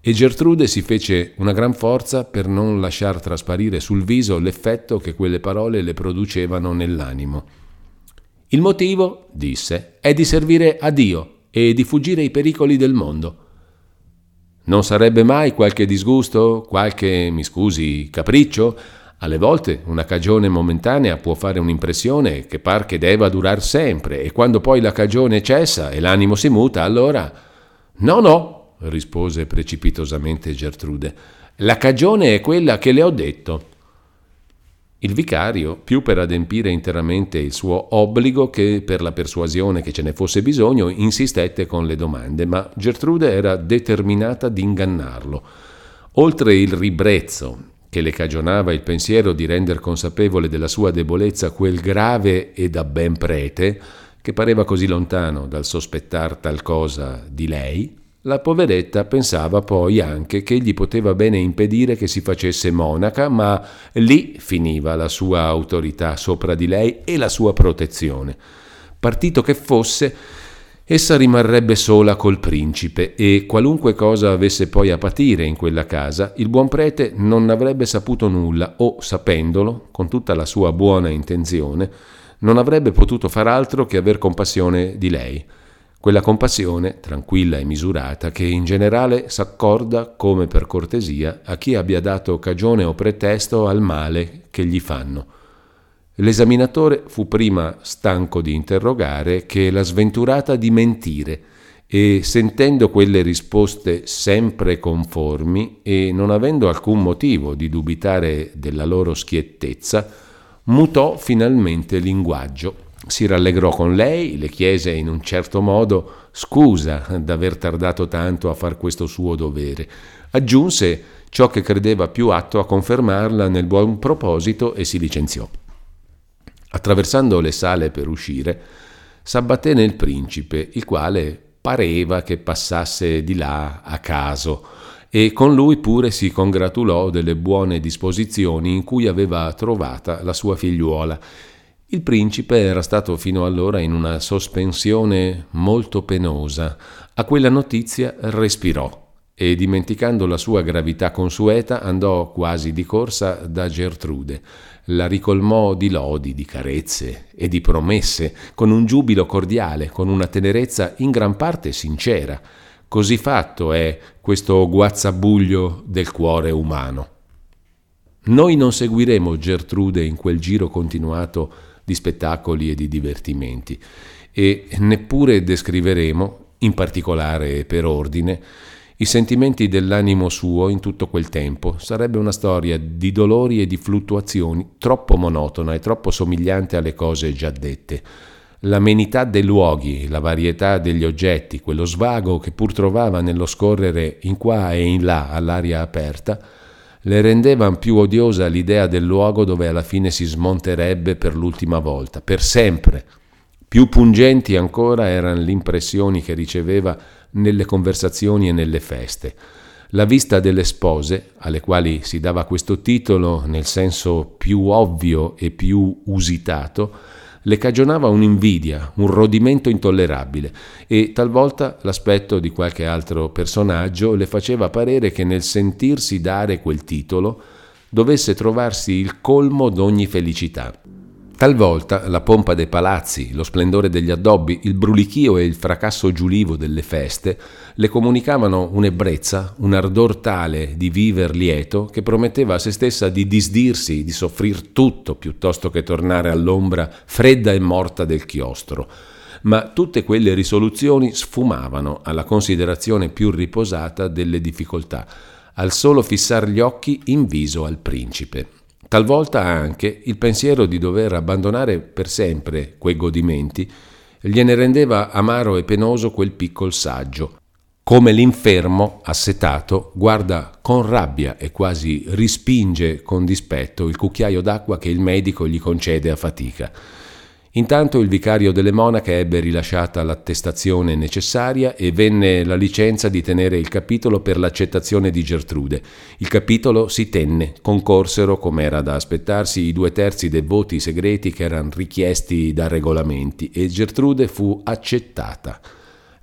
E Gertrude si fece una gran forza per non lasciar trasparire sul viso l'effetto che quelle parole le producevano nell'animo. Il motivo, disse, è di servire a Dio e di fuggire i pericoli del mondo. Non sarebbe mai qualche disgusto, qualche, mi scusi, capriccio? Alle volte una cagione momentanea può fare un'impressione che par che debba durar sempre e quando poi la cagione cessa e l'animo si muta, allora... No, no, rispose precipitosamente Gertrude, la cagione è quella che le ho detto. Il vicario, più per adempiere interamente il suo obbligo che per la persuasione che ce ne fosse bisogno, insistette con le domande, ma Gertrude era determinata ad ingannarlo. Oltre il ribrezzo che le cagionava il pensiero di render consapevole della sua debolezza quel grave e da ben prete, che pareva così lontano dal sospettar tal cosa di lei, la poveretta pensava poi anche che egli poteva bene impedire che si facesse monaca, ma lì finiva la sua autorità sopra di lei e la sua protezione. Partito che fosse, essa rimarrebbe sola col principe e qualunque cosa avesse poi a patire in quella casa, il buon prete non avrebbe saputo nulla o, sapendolo, con tutta la sua buona intenzione, non avrebbe potuto far altro che aver compassione di lei quella compassione, tranquilla e misurata, che in generale s'accorda come per cortesia a chi abbia dato cagione o pretesto al male che gli fanno. L'esaminatore fu prima stanco di interrogare che la sventurata di mentire, e sentendo quelle risposte sempre conformi e non avendo alcun motivo di dubitare della loro schiettezza, mutò finalmente linguaggio si rallegrò con lei, le chiese in un certo modo scusa d'aver tardato tanto a far questo suo dovere. Aggiunse ciò che credeva più atto a confermarla nel buon proposito e si licenziò. Attraversando le sale per uscire, s'abbatté nel principe, il quale pareva che passasse di là a caso, e con lui pure si congratulò delle buone disposizioni in cui aveva trovata la sua figliuola il principe era stato fino allora in una sospensione molto penosa. A quella notizia respirò e, dimenticando la sua gravità consueta, andò quasi di corsa da Gertrude. La ricolmò di lodi, di carezze e di promesse, con un giubilo cordiale, con una tenerezza in gran parte sincera. Così fatto è questo guazzabuglio del cuore umano. Noi non seguiremo Gertrude in quel giro continuato di spettacoli e di divertimenti e neppure descriveremo, in particolare per ordine, i sentimenti dell'animo suo in tutto quel tempo. Sarebbe una storia di dolori e di fluttuazioni troppo monotona e troppo somigliante alle cose già dette. L'amenità dei luoghi, la varietà degli oggetti, quello svago che pur trovava nello scorrere in qua e in là all'aria aperta, le rendeva più odiosa l'idea del luogo dove alla fine si smonterebbe per l'ultima volta, per sempre. Più pungenti ancora erano le impressioni che riceveva nelle conversazioni e nelle feste. La vista delle spose, alle quali si dava questo titolo nel senso più ovvio e più usitato, le cagionava un'invidia, un rodimento intollerabile e talvolta l'aspetto di qualche altro personaggio le faceva parere che nel sentirsi dare quel titolo dovesse trovarsi il colmo d'ogni felicità. Talvolta la pompa dei palazzi, lo splendore degli addobbi, il brulichio e il fracasso giulivo delle feste le comunicavano un'ebbrezza, un ardor tale di viver lieto che prometteva a se stessa di disdirsi, di soffrir tutto piuttosto che tornare all'ombra fredda e morta del chiostro. Ma tutte quelle risoluzioni sfumavano alla considerazione più riposata delle difficoltà, al solo fissar gli occhi in viso al principe. Talvolta anche il pensiero di dover abbandonare per sempre quei godimenti gliene rendeva amaro e penoso quel piccol saggio, come l'infermo assetato guarda con rabbia e quasi rispinge con dispetto il cucchiaio d'acqua che il medico gli concede a fatica. Intanto il vicario delle monache ebbe rilasciata l'attestazione necessaria e venne la licenza di tenere il capitolo per l'accettazione di Gertrude. Il capitolo si tenne, concorsero, come era da aspettarsi, i due terzi dei voti segreti che erano richiesti da regolamenti e Gertrude fu accettata.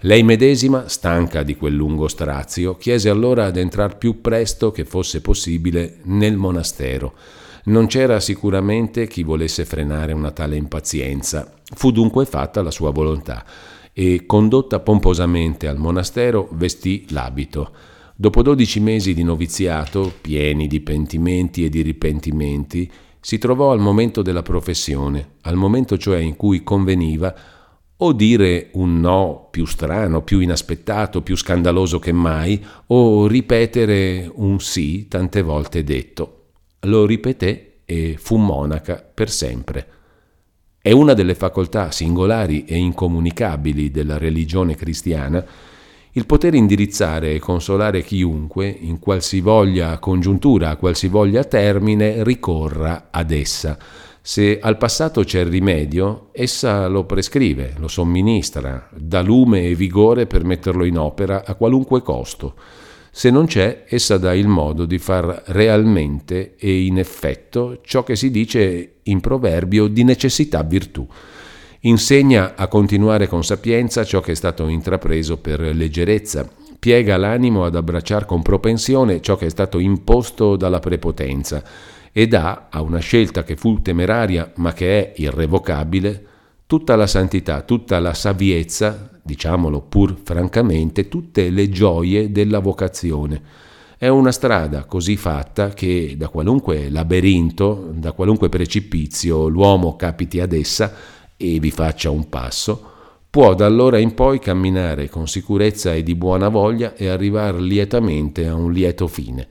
Lei medesima, stanca di quel lungo strazio, chiese allora ad entrar più presto che fosse possibile nel monastero. Non c'era sicuramente chi volesse frenare una tale impazienza. Fu dunque fatta la sua volontà e, condotta pomposamente al monastero, vestì l'abito. Dopo dodici mesi di noviziato, pieni di pentimenti e di ripentimenti, si trovò al momento della professione, al momento cioè in cui conveniva o dire un no più strano, più inaspettato, più scandaloso che mai, o ripetere un sì tante volte detto. Lo ripeté e fu monaca per sempre. È una delle facoltà singolari e incomunicabili della religione cristiana il poter indirizzare e consolare chiunque, in qualsivoglia congiuntura, a qualsivoglia termine, ricorra ad essa se al passato c'è rimedio, essa lo prescrive, lo somministra, dà lume e vigore per metterlo in opera a qualunque costo. Se non c'è, essa dà il modo di far realmente e in effetto ciò che si dice in proverbio di necessità virtù. Insegna a continuare con sapienza ciò che è stato intrapreso per leggerezza, piega l'animo ad abbracciare con propensione ciò che è stato imposto dalla prepotenza e dà a una scelta che fu temeraria ma che è irrevocabile tutta la santità, tutta la saviezza, diciamolo pur francamente, tutte le gioie della vocazione. È una strada così fatta che da qualunque laberinto, da qualunque precipizio l'uomo capiti ad essa e vi faccia un passo, può da allora in poi camminare con sicurezza e di buona voglia e arrivare lietamente a un lieto fine.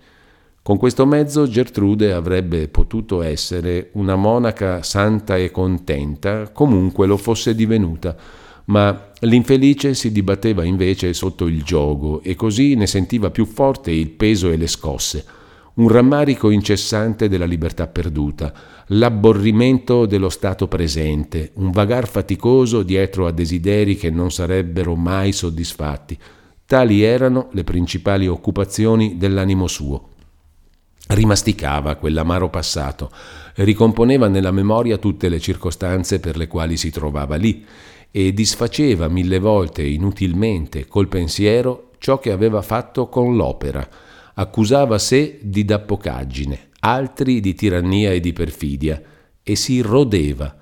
Con questo mezzo Gertrude avrebbe potuto essere una monaca santa e contenta, comunque lo fosse divenuta, ma l'infelice si dibatteva invece sotto il giogo e così ne sentiva più forte il peso e le scosse, un rammarico incessante della libertà perduta, l'abborrimento dello stato presente, un vagar faticoso dietro a desideri che non sarebbero mai soddisfatti. Tali erano le principali occupazioni dell'animo suo. Rimasticava quell'amaro passato, ricomponeva nella memoria tutte le circostanze per le quali si trovava lì e disfaceva mille volte inutilmente col pensiero ciò che aveva fatto con l'opera. Accusava sé di dappocaggine, altri di tirannia e di perfidia, e si rodeva.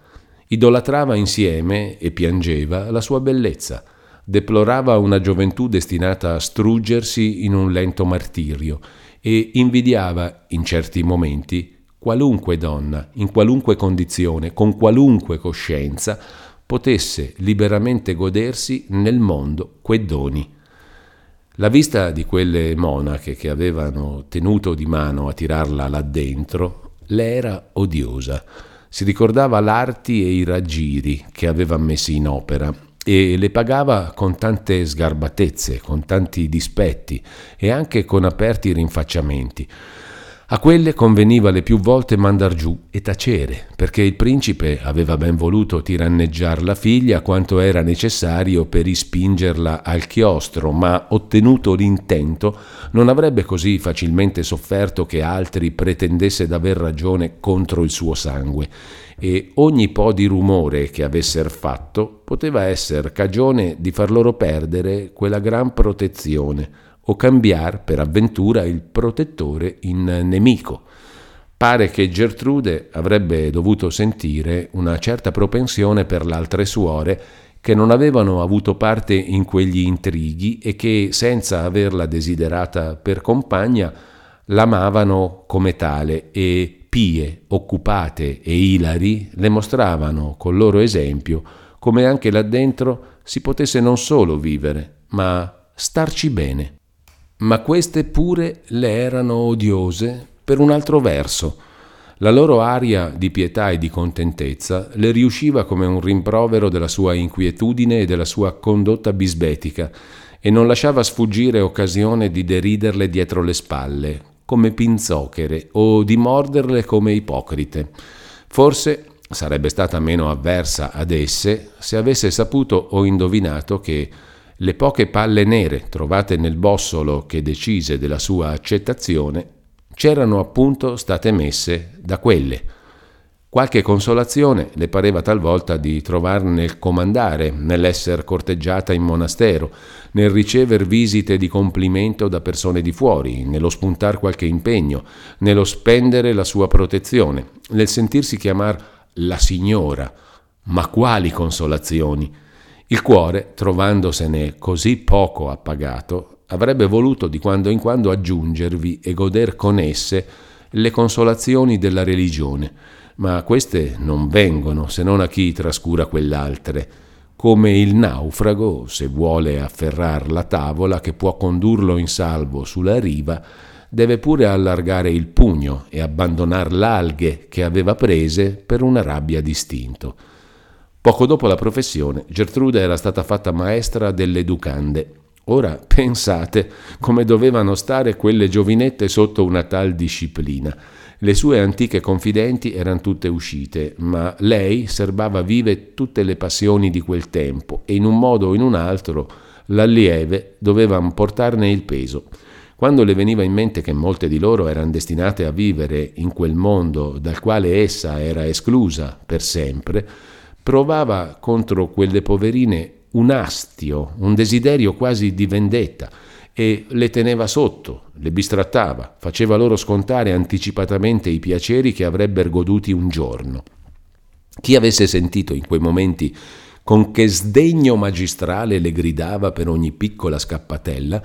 Idolatrava insieme e piangeva la sua bellezza. Deplorava una gioventù destinata a struggersi in un lento martirio e invidiava in certi momenti qualunque donna, in qualunque condizione, con qualunque coscienza, potesse liberamente godersi nel mondo quei doni. La vista di quelle monache che avevano tenuto di mano a tirarla là dentro le era odiosa. Si ricordava l'arti e i raggiri che aveva messi in opera e le pagava con tante sgarbatezze, con tanti dispetti e anche con aperti rinfacciamenti. A quelle conveniva le più volte mandar giù e tacere, perché il principe aveva ben voluto tiranneggiar la figlia quanto era necessario per ispingerla al chiostro, ma ottenuto l'intento non avrebbe così facilmente sofferto che altri pretendesse d'aver ragione contro il suo sangue, e ogni po' di rumore che avesser fatto poteva essere cagione di far loro perdere quella gran protezione o cambiar per avventura il protettore in nemico. Pare che Gertrude avrebbe dovuto sentire una certa propensione per le altre suore che non avevano avuto parte in quegli intrighi e che, senza averla desiderata per compagna, l'amavano come tale e pie, occupate e ilari le mostravano col loro esempio come anche là dentro si potesse non solo vivere, ma starci bene ma queste pure le erano odiose per un altro verso. La loro aria di pietà e di contentezza le riusciva come un rimprovero della sua inquietudine e della sua condotta bisbetica e non lasciava sfuggire occasione di deriderle dietro le spalle, come pinzochere, o di morderle come ipocrite. Forse sarebbe stata meno avversa ad esse se avesse saputo o indovinato che le poche palle nere trovate nel bossolo che decise della sua accettazione c'erano appunto state messe da quelle. Qualche consolazione le pareva talvolta di trovar nel comandare, nell'essere corteggiata in monastero, nel ricever visite di complimento da persone di fuori, nello spuntar qualche impegno, nello spendere la sua protezione, nel sentirsi chiamar la signora. Ma quali consolazioni! Il cuore, trovandosene così poco appagato, avrebbe voluto di quando in quando aggiungervi e goder con esse le consolazioni della religione ma queste non vengono se non a chi trascura quell'altre, come il naufrago, se vuole afferrar la tavola che può condurlo in salvo sulla riva, deve pure allargare il pugno e abbandonar l'alghe che aveva prese per una rabbia distinto. Poco dopo la professione, Gertrude era stata fatta maestra delle educande. Ora pensate come dovevano stare quelle giovinette sotto una tal disciplina. Le sue antiche confidenti erano tutte uscite, ma lei serbava vive tutte le passioni di quel tempo e in un modo o in un altro l'allieve doveva portarne il peso. Quando le veniva in mente che molte di loro erano destinate a vivere in quel mondo dal quale essa era esclusa per sempre, provava contro quelle poverine un astio, un desiderio quasi di vendetta e le teneva sotto, le bistrattava, faceva loro scontare anticipatamente i piaceri che avrebbero goduti un giorno. Chi avesse sentito in quei momenti con che sdegno magistrale le gridava per ogni piccola scappatella,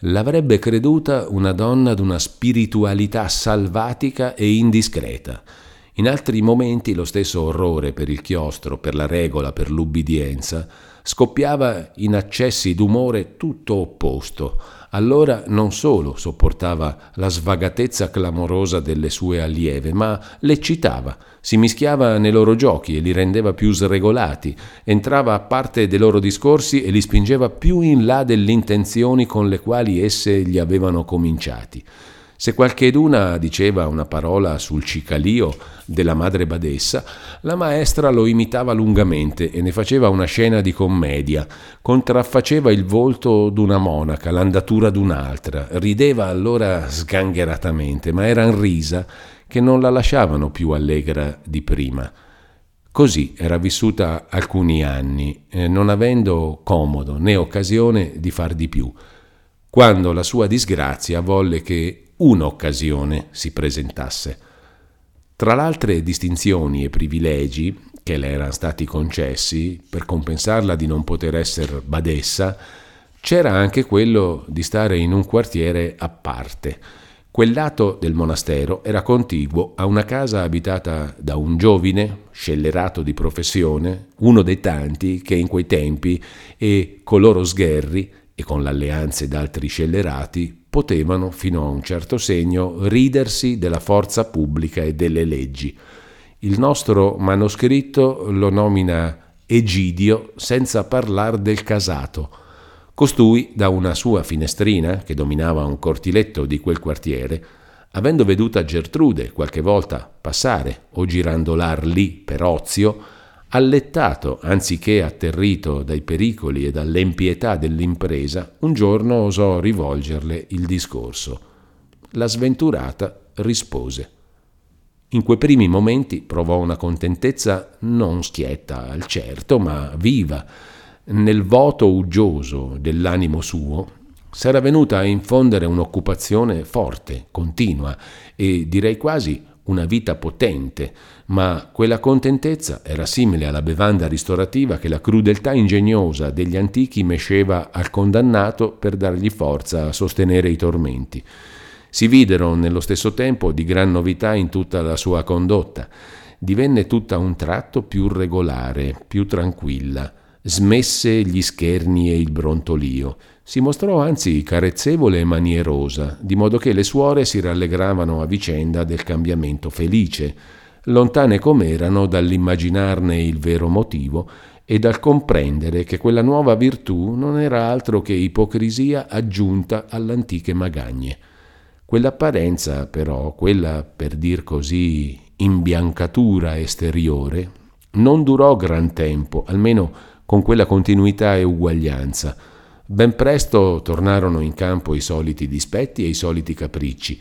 l'avrebbe creduta una donna d'una spiritualità salvatica e indiscreta. In altri momenti lo stesso orrore per il chiostro, per la regola, per l'ubbidienza, scoppiava in accessi d'umore tutto opposto. Allora non solo sopportava la svagatezza clamorosa delle sue allieve, ma l'eccitava, si mischiava nei loro giochi e li rendeva più sregolati, entrava a parte dei loro discorsi e li spingeva più in là delle intenzioni con le quali esse gli avevano cominciati. Se qualcheduna diceva una parola sul cicalio della madre badessa, la maestra lo imitava lungamente e ne faceva una scena di commedia, contraffaceva il volto d'una monaca, l'andatura d'un'altra, rideva allora sgangheratamente, ma eran risa che non la lasciavano più allegra di prima. Così era vissuta alcuni anni, eh, non avendo comodo né occasione di far di più, quando la sua disgrazia volle che un'occasione si presentasse. Tra le altre distinzioni e privilegi che le erano stati concessi per compensarla di non poter essere badessa, c'era anche quello di stare in un quartiere a parte. Quel lato del monastero era contiguo a una casa abitata da un giovine, scellerato di professione, uno dei tanti che in quei tempi e coloro sgherri e con l'alleanza d'altri scellerati potevano, fino a un certo segno, ridersi della forza pubblica e delle leggi. Il nostro manoscritto lo nomina Egidio senza parlare del casato. Costui, da una sua finestrina, che dominava un cortiletto di quel quartiere, avendo veduta Gertrude qualche volta passare o girandolar lì per ozio, Allettato, anziché atterrito dai pericoli e dall'empietà dell'impresa, un giorno osò rivolgerle il discorso. La sventurata rispose. In quei primi momenti provò una contentezza non schietta al certo, ma viva. Nel voto uggioso dell'animo suo s'era venuta a infondere un'occupazione forte, continua e direi quasi una vita potente, ma quella contentezza era simile alla bevanda ristorativa che la crudeltà ingegnosa degli antichi mesceva al condannato per dargli forza a sostenere i tormenti. Si videro nello stesso tempo di gran novità in tutta la sua condotta. Divenne tutta un tratto più regolare, più tranquilla, smesse gli scherni e il brontolio. Si mostrò anzi carezzevole e manierosa, di modo che le suore si rallegravano a vicenda del cambiamento felice, lontane com'erano dall'immaginarne il vero motivo e dal comprendere che quella nuova virtù non era altro che ipocrisia aggiunta all'antiche magagne. Quell'apparenza, però, quella per dir così imbiancatura esteriore, non durò gran tempo, almeno con quella continuità e uguaglianza, Ben presto tornarono in campo i soliti dispetti e i soliti capricci.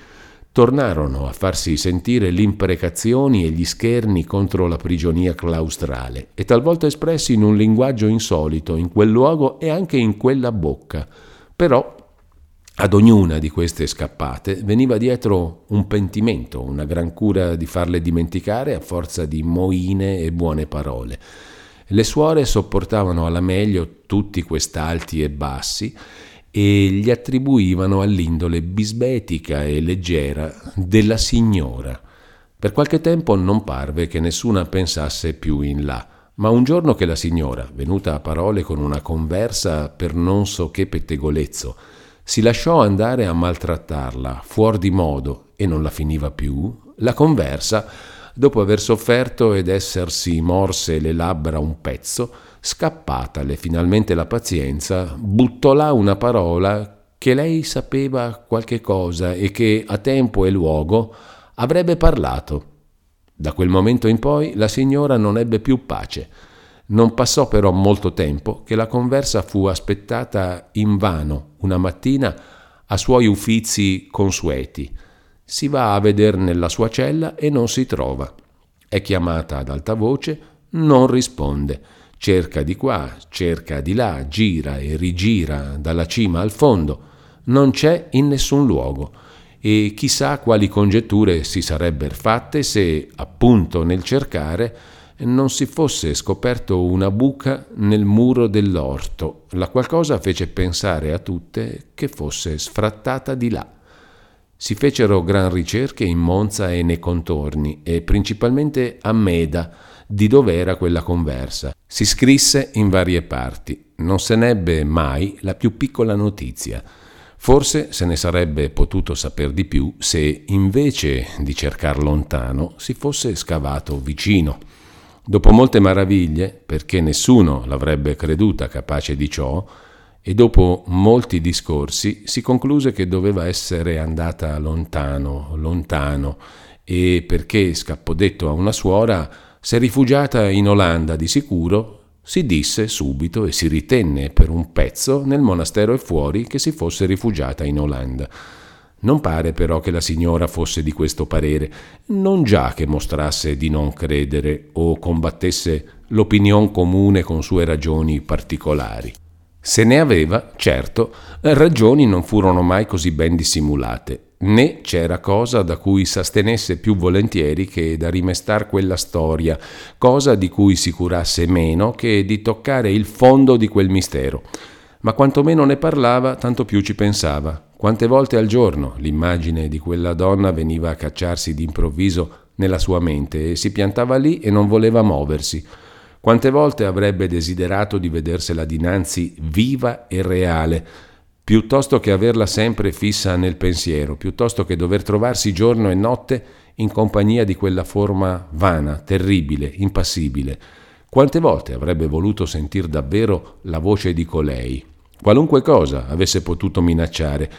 tornarono a farsi sentire le imprecazioni e gli scherni contro la prigionia claustrale, e talvolta espressi in un linguaggio insolito in quel luogo e anche in quella bocca. Però ad ognuna di queste scappate veniva dietro un pentimento, una gran cura di farle dimenticare a forza di moine e buone parole. Le suore sopportavano alla meglio tutti quest'alti e bassi e gli attribuivano all'indole bisbetica e leggera della signora. Per qualche tempo non parve che nessuna pensasse più in là, ma un giorno che la signora, venuta a parole con una conversa per non so che pettegolezzo, si lasciò andare a maltrattarla fuori di modo e non la finiva più, la conversa, dopo aver sofferto ed essersi morse le labbra un pezzo, Scappatale finalmente la pazienza, buttò là una parola che lei sapeva qualche cosa e che a tempo e luogo avrebbe parlato. Da quel momento in poi la signora non ebbe più pace. Non passò però molto tempo che la conversa fu aspettata invano una mattina a suoi uffizi consueti. Si va a vedere nella sua cella e non si trova. È chiamata ad alta voce, non risponde cerca di qua, cerca di là, gira e rigira dalla cima al fondo, non c'è in nessun luogo e chissà quali congetture si sarebbero fatte se, appunto nel cercare, non si fosse scoperto una buca nel muro dell'orto, la qual cosa fece pensare a tutte che fosse sfrattata di là. Si fecero gran ricerche in Monza e nei contorni, e principalmente a Meda, di dove era quella conversa. Si scrisse in varie parti, non se n'ebbe mai la più piccola notizia. Forse se ne sarebbe potuto saper di più se, invece di cercar lontano, si fosse scavato vicino. Dopo molte maraviglie, perché nessuno l'avrebbe creduta capace di ciò, e dopo molti discorsi si concluse che doveva essere andata lontano, lontano, e perché, scappodetto a una suora, S'è rifugiata in Olanda di sicuro, si disse subito e si ritenne per un pezzo nel monastero e fuori che si fosse rifugiata in Olanda. Non pare però che la signora fosse di questo parere, non già che mostrasse di non credere o combattesse l'opinion comune con sue ragioni particolari. Se ne aveva, certo, ragioni non furono mai così ben dissimulate, né c'era cosa da cui s'astenesse più volentieri che da rimestar quella storia, cosa di cui si curasse meno che di toccare il fondo di quel mistero. Ma quanto meno ne parlava, tanto più ci pensava. Quante volte al giorno l'immagine di quella donna veniva a cacciarsi d'improvviso nella sua mente e si piantava lì e non voleva muoversi. Quante volte avrebbe desiderato di vedersela dinanzi viva e reale, piuttosto che averla sempre fissa nel pensiero, piuttosto che dover trovarsi giorno e notte in compagnia di quella forma vana, terribile, impassibile. Quante volte avrebbe voluto sentir davvero la voce di colei, qualunque cosa avesse potuto minacciare,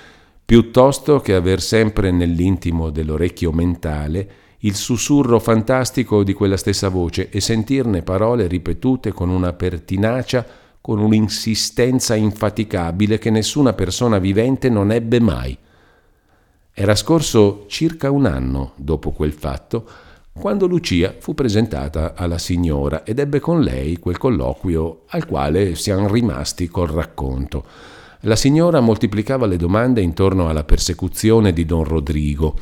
piuttosto che aver sempre nell'intimo dell'orecchio mentale il sussurro fantastico di quella stessa voce e sentirne parole ripetute con una pertinacia con un'insistenza infaticabile che nessuna persona vivente non ebbe mai. Era scorso circa un anno dopo quel fatto, quando Lucia fu presentata alla signora ed ebbe con lei quel colloquio al quale siamo rimasti col racconto. La signora moltiplicava le domande intorno alla persecuzione di don Rodrigo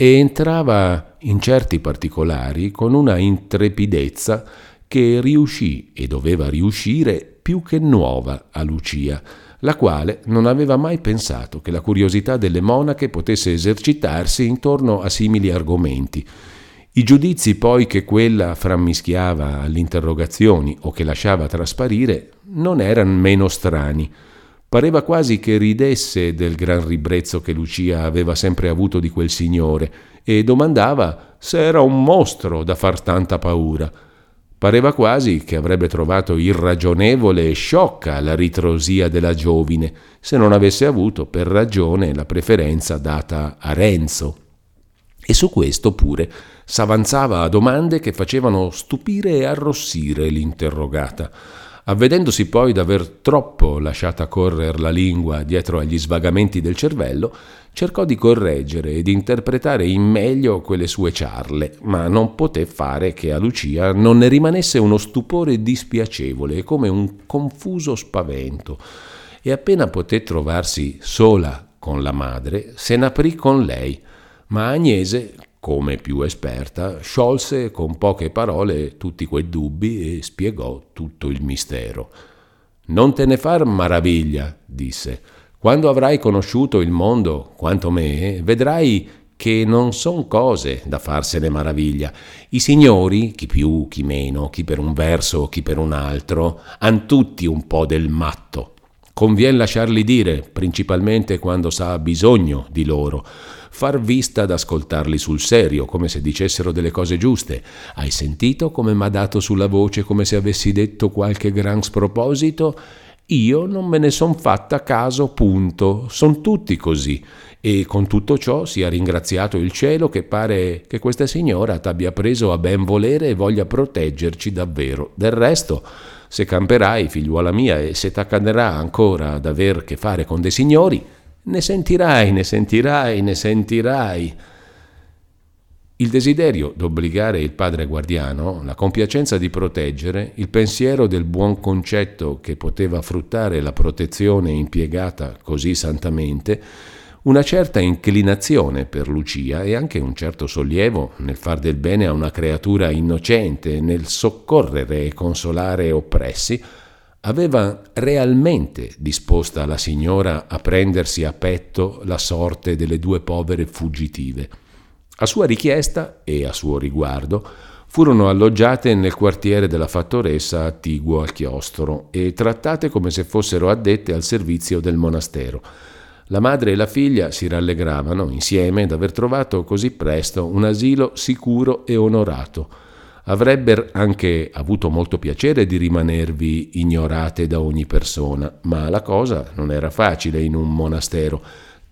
e entrava in certi particolari con una intrepidezza che riuscì e doveva riuscire più che nuova a Lucia, la quale non aveva mai pensato che la curiosità delle monache potesse esercitarsi intorno a simili argomenti. I giudizi poi che quella frammischiava alle interrogazioni o che lasciava trasparire non erano meno strani. Pareva quasi che ridesse del gran ribrezzo che Lucia aveva sempre avuto di quel signore e domandava se era un mostro da far tanta paura. Pareva quasi che avrebbe trovato irragionevole e sciocca la ritrosia della giovine se non avesse avuto per ragione la preferenza data a Renzo. E su questo pure s'avanzava a domande che facevano stupire e arrossire l'interrogata. Avvedendosi poi d'aver troppo lasciata correre la lingua dietro agli svagamenti del cervello, cercò di correggere ed interpretare in meglio quelle sue ciarle, ma non poté fare che a Lucia non ne rimanesse uno stupore dispiacevole, come un confuso spavento, e appena poté trovarsi sola con la madre, se n'aprì con lei, ma Agnese, come più esperta, sciolse con poche parole tutti quei dubbi e spiegò tutto il mistero. Non te ne far maraviglia, disse. Quando avrai conosciuto il mondo quanto me, vedrai che non son cose da farsene maraviglia. I signori, chi più, chi meno, chi per un verso, chi per un altro, han tutti un po' del matto. Convien lasciarli dire, principalmente quando sa bisogno di loro far vista ad ascoltarli sul serio, come se dicessero delle cose giuste. Hai sentito come m'ha dato sulla voce come se avessi detto qualche gran sproposito? Io non me ne son fatta caso, punto. Son tutti così. E con tutto ciò sia ringraziato il cielo che pare che questa signora t'abbia preso a ben volere e voglia proteggerci davvero. Del resto, se camperai, figliuola mia, e se t'accaderà ancora ad aver che fare con dei signori, ne sentirai, ne sentirai, ne sentirai. Il desiderio d'obbligare il padre guardiano, la compiacenza di proteggere, il pensiero del buon concetto che poteva fruttare la protezione impiegata così santamente, una certa inclinazione per Lucia e anche un certo sollievo nel far del bene a una creatura innocente, nel soccorrere e consolare oppressi, aveva realmente disposta la signora a prendersi a petto la sorte delle due povere fuggitive. A sua richiesta e a suo riguardo furono alloggiate nel quartiere della fattoressa attiguo al chiostro e trattate come se fossero addette al servizio del monastero. La madre e la figlia si rallegravano insieme d'aver trovato così presto un asilo sicuro e onorato avrebbero anche avuto molto piacere di rimanervi ignorate da ogni persona, ma la cosa non era facile in un monastero,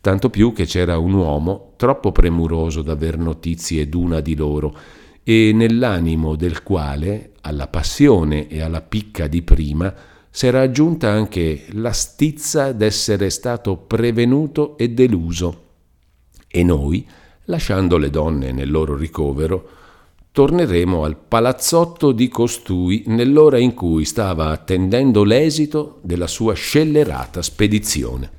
tanto più che c'era un uomo troppo premuroso d'aver notizie d'una di loro e nell'animo del quale, alla passione e alla picca di prima, s'era aggiunta anche la stizza d'essere stato prevenuto e deluso. E noi, lasciando le donne nel loro ricovero, torneremo al palazzotto di costui nell'ora in cui stava attendendo l'esito della sua scellerata spedizione.